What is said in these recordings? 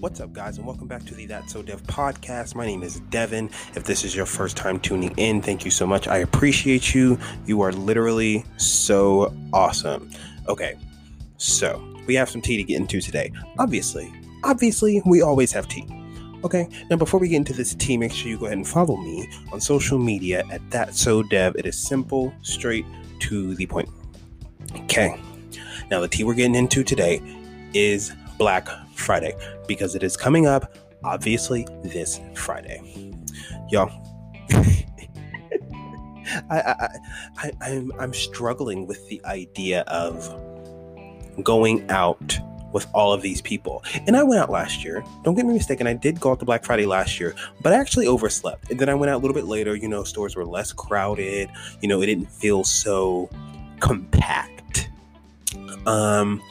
What's up, guys, and welcome back to the That's So Dev podcast. My name is Devin. If this is your first time tuning in, thank you so much. I appreciate you. You are literally so awesome. Okay, so we have some tea to get into today. Obviously, obviously, we always have tea. Okay, now before we get into this tea, make sure you go ahead and follow me on social media at That So Dev. It is simple, straight to the point. Okay, now the tea we're getting into today is Black Friday because it is coming up, obviously, this Friday. Y'all, I, I, I, I'm, I'm struggling with the idea of going out with all of these people. And I went out last year. Don't get me mistaken, I did go out to Black Friday last year, but I actually overslept. And then I went out a little bit later, you know, stores were less crowded, you know, it didn't feel so compact. Um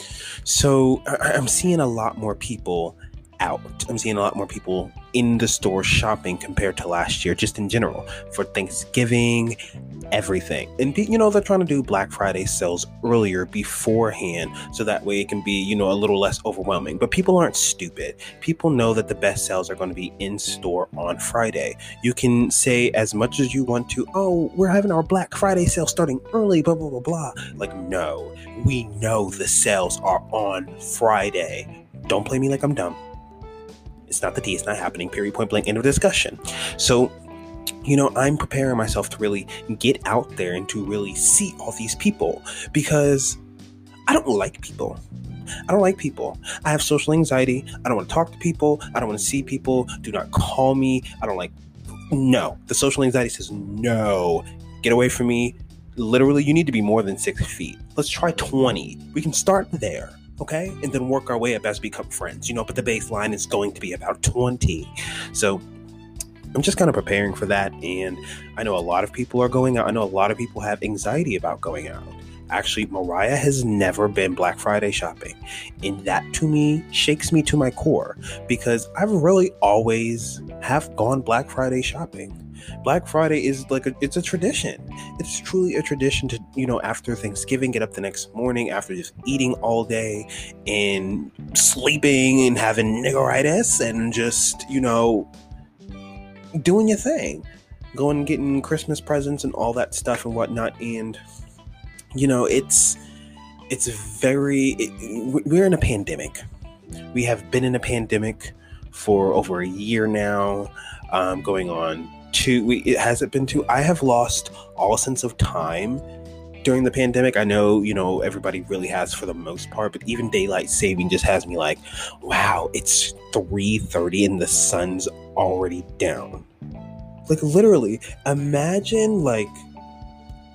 so I- I'm seeing a lot more people out. I'm seeing a lot more people in the store shopping compared to last year, just in general, for Thanksgiving, everything. And, you know, they're trying to do Black Friday sales earlier beforehand so that way it can be, you know, a little less overwhelming. But people aren't stupid. People know that the best sales are going to be in store on Friday. You can say as much as you want to, oh, we're having our Black Friday sale starting early, blah, blah, blah, blah. Like, no, we know the sales are on Friday. Don't play me like I'm dumb. It's not the tea, it's not happening. Period, point blank, end of discussion. So, you know, I'm preparing myself to really get out there and to really see all these people because I don't like people. I don't like people. I have social anxiety. I don't want to talk to people. I don't want to see people. Do not call me. I don't like. No. The social anxiety says no. Get away from me. Literally, you need to be more than six feet. Let's try 20. We can start there okay? And then work our way up as we become friends, you know, but the baseline is going to be about 20. So I'm just kind of preparing for that. And I know a lot of people are going out. I know a lot of people have anxiety about going out. Actually, Mariah has never been Black Friday shopping. And that to me shakes me to my core because I've really always have gone Black Friday shopping. Black Friday is like a, it's a tradition. It's truly a tradition to you know after Thanksgiving get up the next morning after just eating all day and sleeping and having niggeritis and just you know doing your thing, going and getting Christmas presents and all that stuff and whatnot. And you know it's it's very it, we're in a pandemic. We have been in a pandemic for over a year now, um, going on two we it hasn't been two i have lost all sense of time during the pandemic. I know you know everybody really has for the most part but even daylight saving just has me like wow it's 3.30 and the sun's already down. Like literally imagine like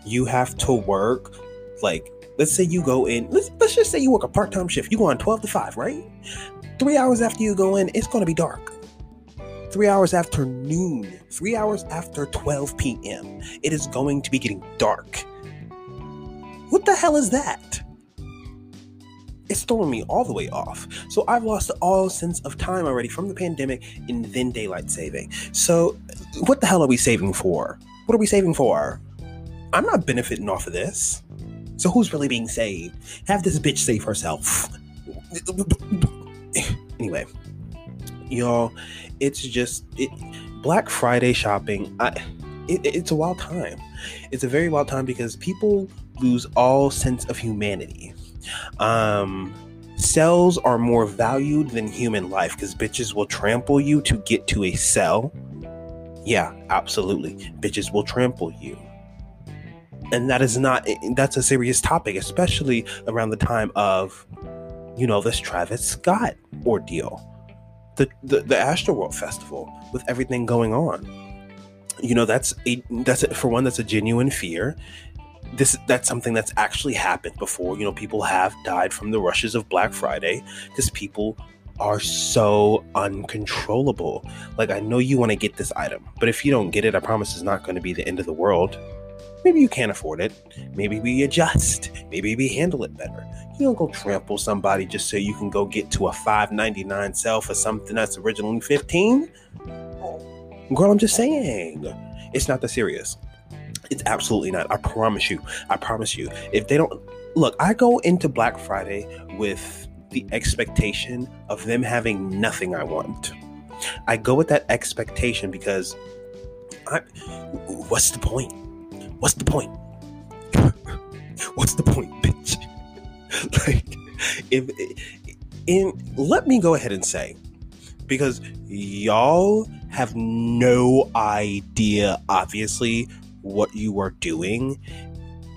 you have to work like let's say you go in let's, let's just say you work a part-time shift. You go on 12 to 5 right? Three hours after you go in it's going to be dark three hours after noon, three hours after 12 p.m., it is going to be getting dark. What the hell is that? It's throwing me all the way off. So I've lost all sense of time already from the pandemic and then daylight saving. So what the hell are we saving for? What are we saving for? I'm not benefiting off of this. So who's really being saved? Have this bitch save herself. Anyway, y'all, it's just it, Black Friday shopping. I, it, it's a wild time. It's a very wild time because people lose all sense of humanity. Um, cells are more valued than human life because bitches will trample you to get to a cell. Yeah, absolutely. Bitches will trample you. And that is not, that's a serious topic, especially around the time of, you know, this Travis Scott ordeal the, the the Astroworld Festival with everything going on. You know, that's a that's a, for one that's a genuine fear. This that's something that's actually happened before. You know, people have died from the rushes of Black Friday because people are so uncontrollable. Like I know you want to get this item, but if you don't get it, I promise it's not going to be the end of the world. Maybe you can't afford it. Maybe we adjust. Maybe we handle it better. You don't go trample somebody just so you can go get to a 5.99 sale for something that's originally 15. Girl, I'm just saying. It's not that serious. It's absolutely not. I promise you. I promise you. If they don't look, I go into Black Friday with the expectation of them having nothing I want. I go with that expectation because I, what's the point? What's the point? what's the point, bitch? like, if, in, let me go ahead and say, because y'all have no idea, obviously, what you are doing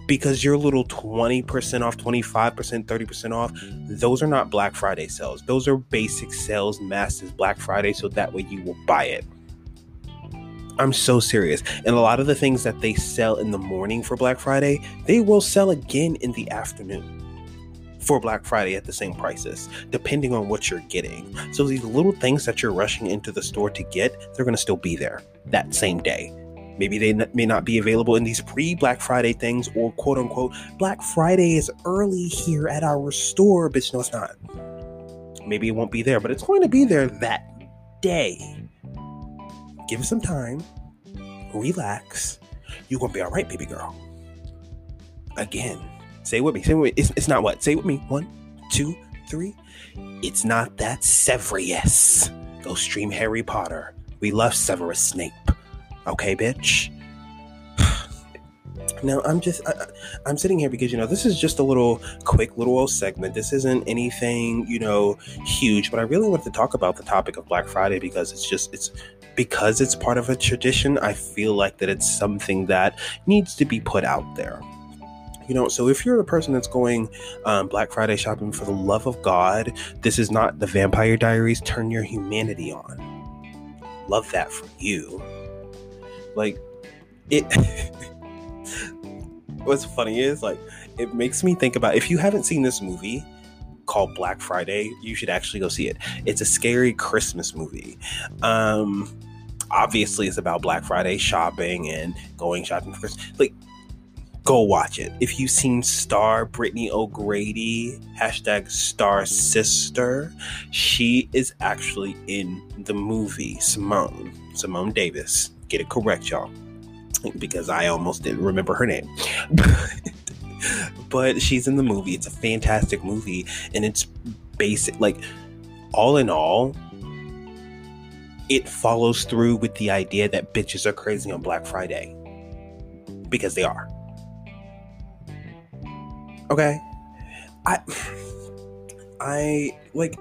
because your little 20% off, 25%, 30% off, those are not Black Friday sales. Those are basic sales masked as Black Friday, so that way you will buy it. I'm so serious. And a lot of the things that they sell in the morning for Black Friday, they will sell again in the afternoon for Black Friday at the same prices, depending on what you're getting. So these little things that you're rushing into the store to get, they're going to still be there that same day. Maybe they may not be available in these pre Black Friday things or quote unquote Black Friday is early here at our store, bitch. No, it's not. Maybe it won't be there, but it's going to be there that day. Give it some time, relax. You're to be all right, baby girl. Again, say with me. Say with me. It's, it's not what? Say with me. One, two, three. It's not that Severus. Go stream Harry Potter. We love Severus Snape. Okay, bitch. Now I'm just I, am sitting here because you know this is just a little quick little segment. This isn't anything you know huge, but I really wanted to talk about the topic of Black Friday because it's just it's because it's part of a tradition. I feel like that it's something that needs to be put out there. You know, so if you're a person that's going um, Black Friday shopping for the love of God, this is not the Vampire Diaries. Turn your humanity on. Love that for you. Like it what's funny is like it makes me think about if you haven't seen this movie called Black Friday, you should actually go see it. It's a scary Christmas movie. Um obviously it's about Black Friday shopping and going shopping for Christmas. Like go watch it. If you've seen Star Brittany O'Grady, hashtag Star Sister, she is actually in the movie Simone, Simone Davis get it correct, y'all, because I almost didn't remember her name. but she's in the movie. It's a fantastic movie, and it's basic. Like, all in all, it follows through with the idea that bitches are crazy on Black Friday because they are. Okay, I, I like.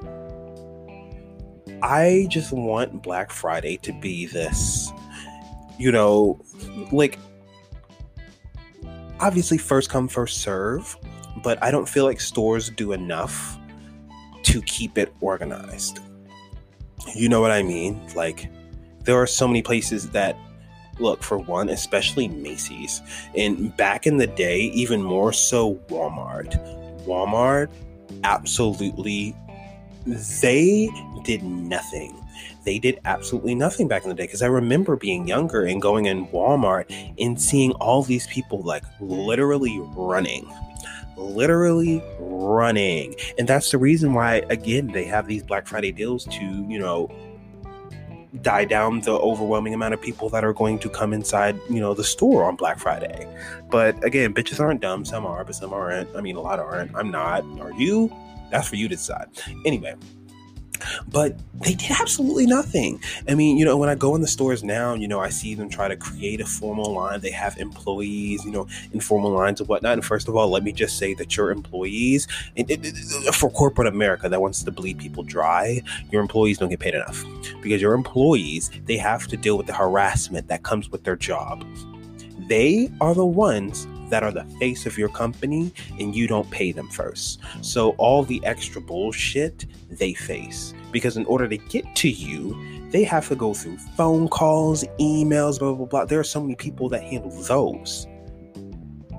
I just want Black Friday to be this you know, like obviously first come first serve, but I don't feel like stores do enough to keep it organized. You know what I mean? Like there are so many places that look for one, especially Macy's, and back in the day, even more so Walmart. Walmart absolutely they did nothing they did absolutely nothing back in the day because I remember being younger and going in Walmart and seeing all these people like literally running literally running. And that's the reason why, again, they have these Black Friday deals to, you know, die down the overwhelming amount of people that are going to come inside, you know, the store on Black Friday. But again, bitches aren't dumb. Some are, but some aren't. I mean, a lot aren't. I'm not. Are you? That's for you to decide. Anyway, but they did absolutely nothing. I mean, you know, when I go in the stores now, you know, I see them try to create a formal line. They have employees, you know, informal lines and whatnot. And first of all, let me just say that your employees, it, it, it, for corporate America that wants to bleed people dry, your employees don't get paid enough because your employees, they have to deal with the harassment that comes with their job. They are the ones that are the face of your company and you don't pay them first. So all the extra bullshit they face because in order to get to you, they have to go through phone calls, emails, blah blah blah. There are so many people that handle those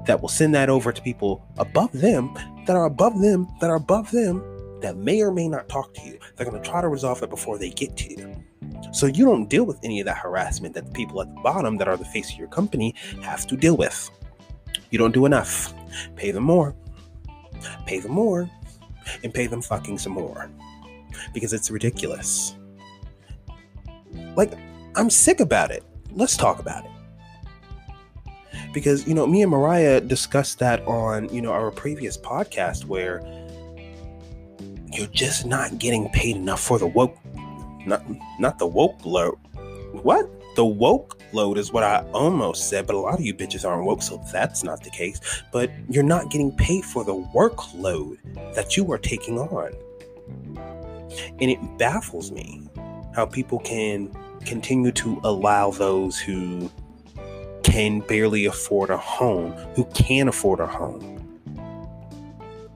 that will send that over to people above them that are above them that are above them that may or may not talk to you. They're going to try to resolve it before they get to you. So you don't deal with any of that harassment that the people at the bottom that are the face of your company have to deal with. You don't do enough. Pay them more. Pay them more. And pay them fucking some more. Because it's ridiculous. Like, I'm sick about it. Let's talk about it. Because, you know, me and Mariah discussed that on, you know, our previous podcast where you're just not getting paid enough for the woke not not the woke load. What? The woke load is what I almost said, but a lot of you bitches aren't woke, so that's not the case. But you're not getting paid for the workload that you are taking on. And it baffles me how people can continue to allow those who can barely afford a home, who can't afford a home.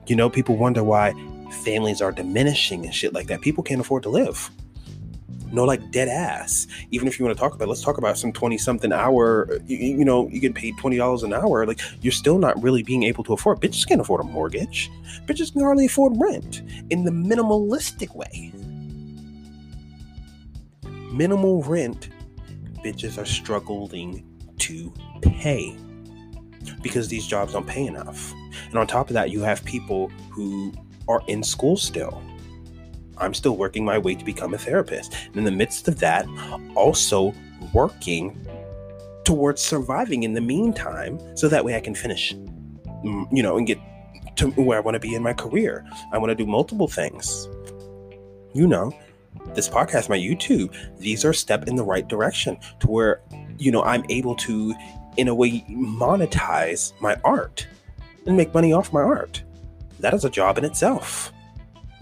You know, people wonder why families are diminishing and shit like that. People can't afford to live. No, like dead ass. Even if you want to talk about, let's talk about some twenty something hour. You, you, know, you get paid twenty dollars an hour. Like you're still not really being able to afford. Bitches can't afford a mortgage. Bitches can hardly afford rent in the minimalistic way. Minimal rent, bitches are struggling to pay because these jobs don't pay enough. And on top of that, you have people who are in school still. I'm still working my way to become a therapist. And in the midst of that, also working towards surviving in the meantime so that way I can finish, mm, you know, and get to where I want to be in my career. I want to do multiple things. You know, this podcast, my YouTube, these are step in the right direction to where, you know, I'm able to, in a way, monetize my art and make money off my art. That is a job in itself.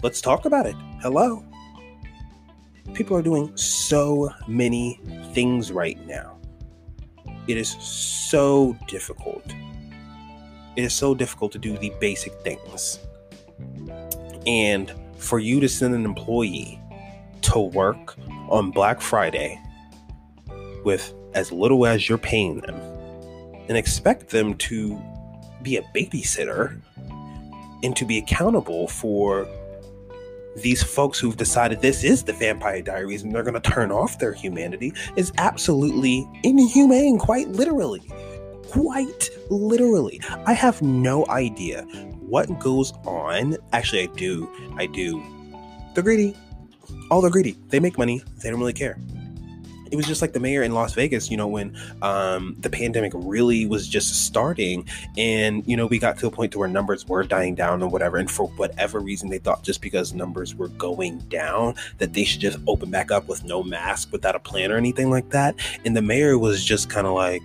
Let's talk about it. Hello. People are doing so many things right now. It is so difficult. It is so difficult to do the basic things. And for you to send an employee to work on Black Friday with as little as you're paying them and expect them to be a babysitter and to be accountable for these folks who've decided this is the Vampire Diaries and they're going to turn off their humanity is absolutely inhumane, quite literally. Quite literally. I have no idea what goes on. Actually, I do. I do. They're greedy. All they're greedy. They make money. They don't really care it was just like the mayor in Las Vegas, you know, when um, the pandemic really was just starting, and you know, we got to a point to where numbers were dying down or whatever, and for whatever reason, they thought just because numbers were going down that they should just open back up with no mask, without a plan or anything like that. And the mayor was just kind of like,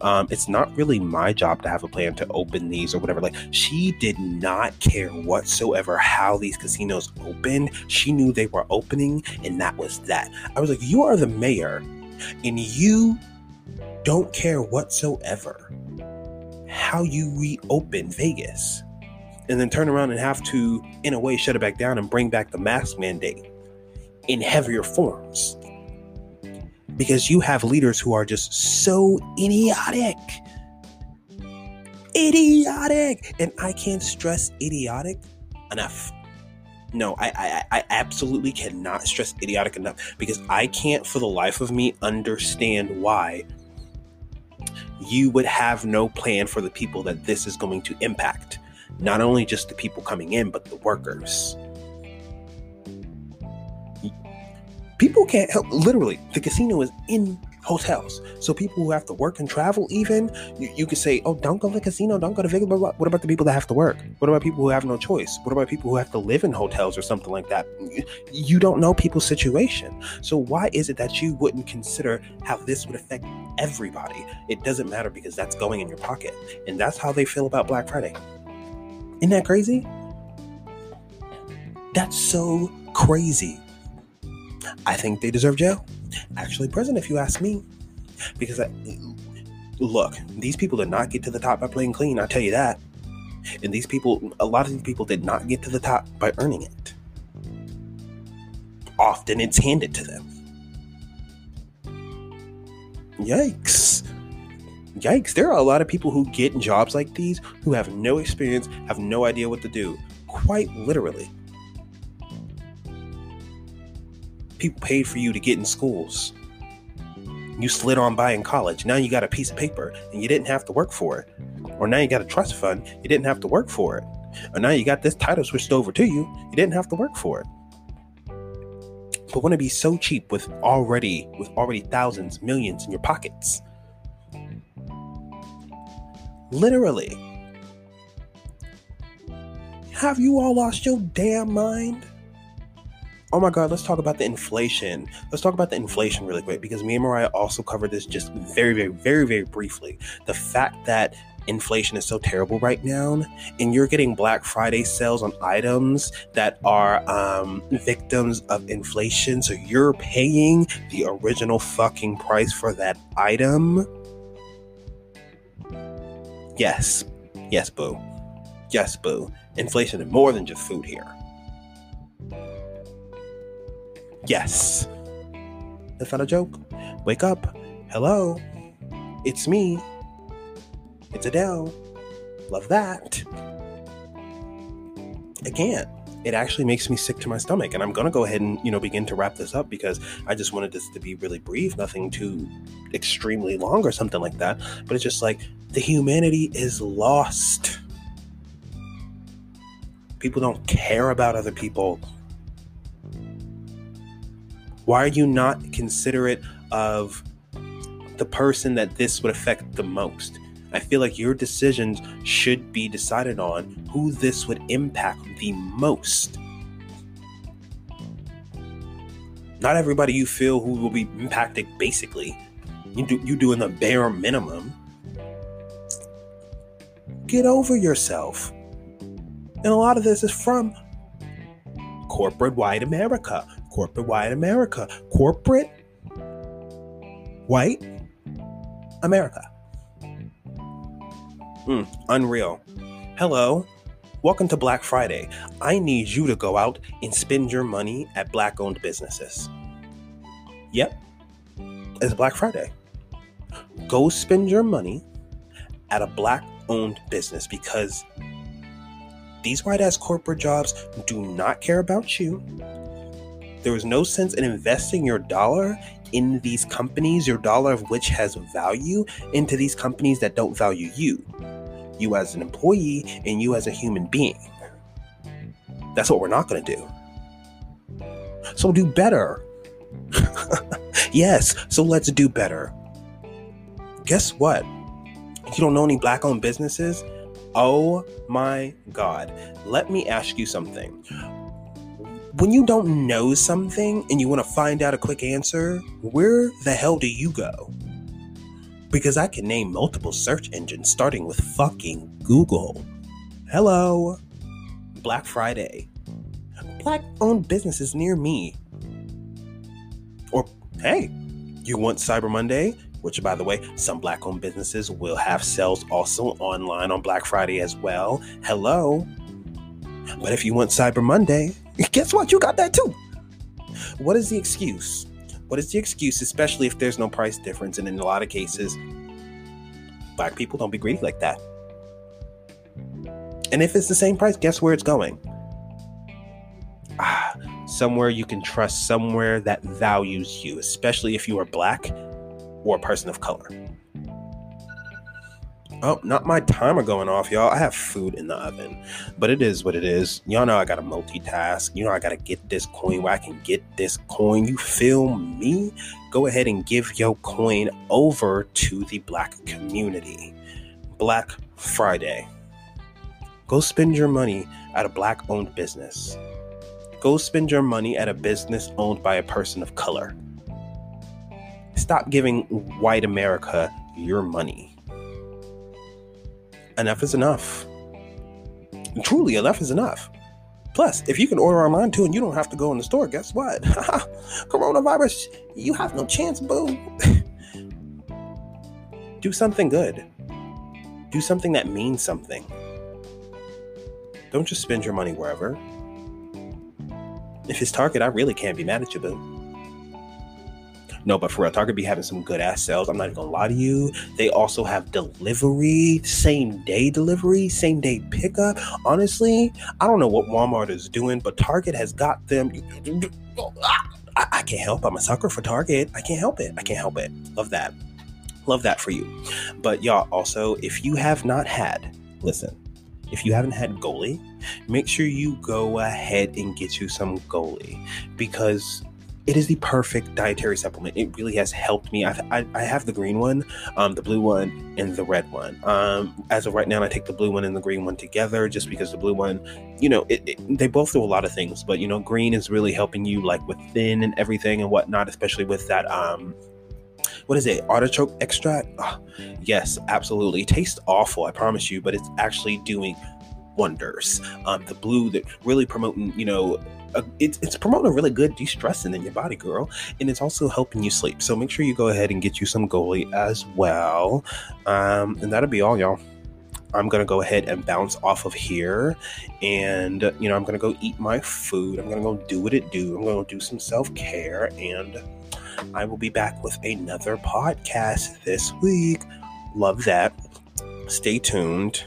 um, it's not really my job to have a plan to open these or whatever. Like, she did not care whatsoever how these casinos opened. She knew they were opening, and that was that. I was like, You are the mayor, and you don't care whatsoever how you reopen Vegas and then turn around and have to, in a way, shut it back down and bring back the mask mandate in heavier forms because you have leaders who are just so idiotic. Idiotic. And I can't stress idiotic enough. No, I, I, I absolutely cannot stress idiotic enough because I can't for the life of me understand why you would have no plan for the people that this is going to impact. Not only just the people coming in, but the workers. People can't help literally the casino is in hotels. So people who have to work and travel even you, you could say oh don't go to the casino don't go to vegas what about the people that have to work? What about people who have no choice? What about people who have to live in hotels or something like that? You don't know people's situation. So why is it that you wouldn't consider how this would affect everybody? It doesn't matter because that's going in your pocket and that's how they feel about black friday. Isn't that crazy? That's so crazy I think they deserve jail. Actually, prison, if you ask me. Because, I, look, these people did not get to the top by playing clean, I'll tell you that. And these people, a lot of these people did not get to the top by earning it. Often it's handed to them. Yikes. Yikes. There are a lot of people who get jobs like these who have no experience, have no idea what to do. Quite literally. People paid for you to get in schools. You slid on by in college. Now you got a piece of paper and you didn't have to work for it. Or now you got a trust fund, you didn't have to work for it. Or now you got this title switched over to you, you didn't have to work for it. But want to be so cheap with already with already thousands, millions in your pockets. Literally. Have you all lost your damn mind? Oh my God, let's talk about the inflation. Let's talk about the inflation really quick because me and Mariah also covered this just very, very, very, very briefly. The fact that inflation is so terrible right now, and you're getting Black Friday sales on items that are um, victims of inflation, so you're paying the original fucking price for that item. Yes, yes, boo. Yes, boo. Inflation is more than just food here. Yes. That's not a joke. Wake up. Hello. It's me. It's Adele. Love that. Again, it actually makes me sick to my stomach. And I'm going to go ahead and, you know, begin to wrap this up because I just wanted this to be really brief, nothing too extremely long or something like that. But it's just like the humanity is lost. People don't care about other people. Why are you not considerate of the person that this would affect the most? I feel like your decisions should be decided on who this would impact the most. Not everybody you feel who will be impacted basically. You do you doing the bare minimum. Get over yourself. And a lot of this is from corporate white America. Corporate white America. Corporate white America. Mm, unreal. Hello. Welcome to Black Friday. I need you to go out and spend your money at black owned businesses. Yep. It's Black Friday. Go spend your money at a black owned business because these white ass corporate jobs do not care about you. There is no sense in investing your dollar in these companies, your dollar of which has value, into these companies that don't value you you as an employee and you as a human being. That's what we're not going to do. So do better. yes, so let's do better. Guess what? You don't know any black owned businesses? Oh my God. Let me ask you something. When you don't know something and you want to find out a quick answer, where the hell do you go? because I can name multiple search engines starting with fucking Google. Hello. Black Friday. Black owned businesses near me. Or, hey, you want Cyber Monday? Which, by the way, some black owned businesses will have sales also online on Black Friday as well. Hello. But if you want Cyber Monday, guess what? You got that too. What is the excuse? What is the excuse, especially if there's no price difference? And in a lot of cases, black people don't be greedy like that. And if it's the same price, guess where it's going? Ah, somewhere you can trust, somewhere that values you, especially if you are black or a person of color. Oh, not my timer going off, y'all. I have food in the oven, but it is what it is. Y'all know I gotta multitask. You know I gotta get this coin where I can get this coin. You feel me? Go ahead and give your coin over to the black community. Black Friday. Go spend your money at a black owned business. Go spend your money at a business owned by a person of color. Stop giving white America your money enough is enough. Truly, enough is enough. Plus, if you can order online too and you don't have to go in the store, guess what? Coronavirus, you have no chance, boo. Do something good. Do something that means something. Don't just spend your money wherever. If it's Target, I really can't be mad at you, boo. No, but for real, Target be having some good ass sales. I'm not even gonna lie to you. They also have delivery, same day delivery, same day pickup. Honestly, I don't know what Walmart is doing, but Target has got them. I, I can't help. I'm a sucker for Target. I can't help it. I can't help it. Love that. Love that for you. But y'all, also, if you have not had, listen, if you haven't had Goli, make sure you go ahead and get you some Goli because it is the perfect dietary supplement. It really has helped me. I, I, I have the green one, um, the blue one, and the red one. Um, as of right now, I take the blue one and the green one together just because the blue one, you know, it, it, they both do a lot of things, but you know, green is really helping you like with thin and everything and whatnot, especially with that um, what is it artichoke extract oh, yes absolutely it tastes awful i promise you but it's actually doing wonders um, the blue that really promoting you know a, it's, it's promoting really good de-stressing in your body girl and it's also helping you sleep so make sure you go ahead and get you some Goli as well um, and that'll be all y'all I'm gonna go ahead and bounce off of here, and you know I'm gonna go eat my food. I'm gonna go do what it do. I'm gonna do some self care, and I will be back with another podcast this week. Love that. Stay tuned,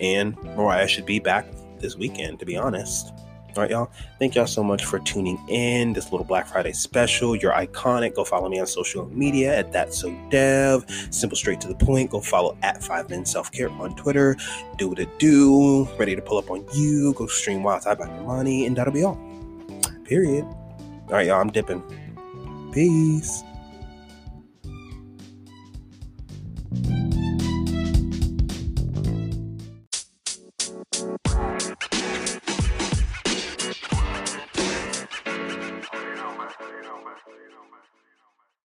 and Mariah should be back this weekend. To be honest. All right, y'all. Thank y'all so much for tuning in. This little Black Friday special. You're iconic. Go follow me on social media at that so dev. Simple, straight to the point. Go follow at Five Men Self Care on Twitter. Do what it do. Ready to pull up on you. Go stream Wild Back Your Money, and that'll be all. Period. All right, y'all. I'm dipping. Peace.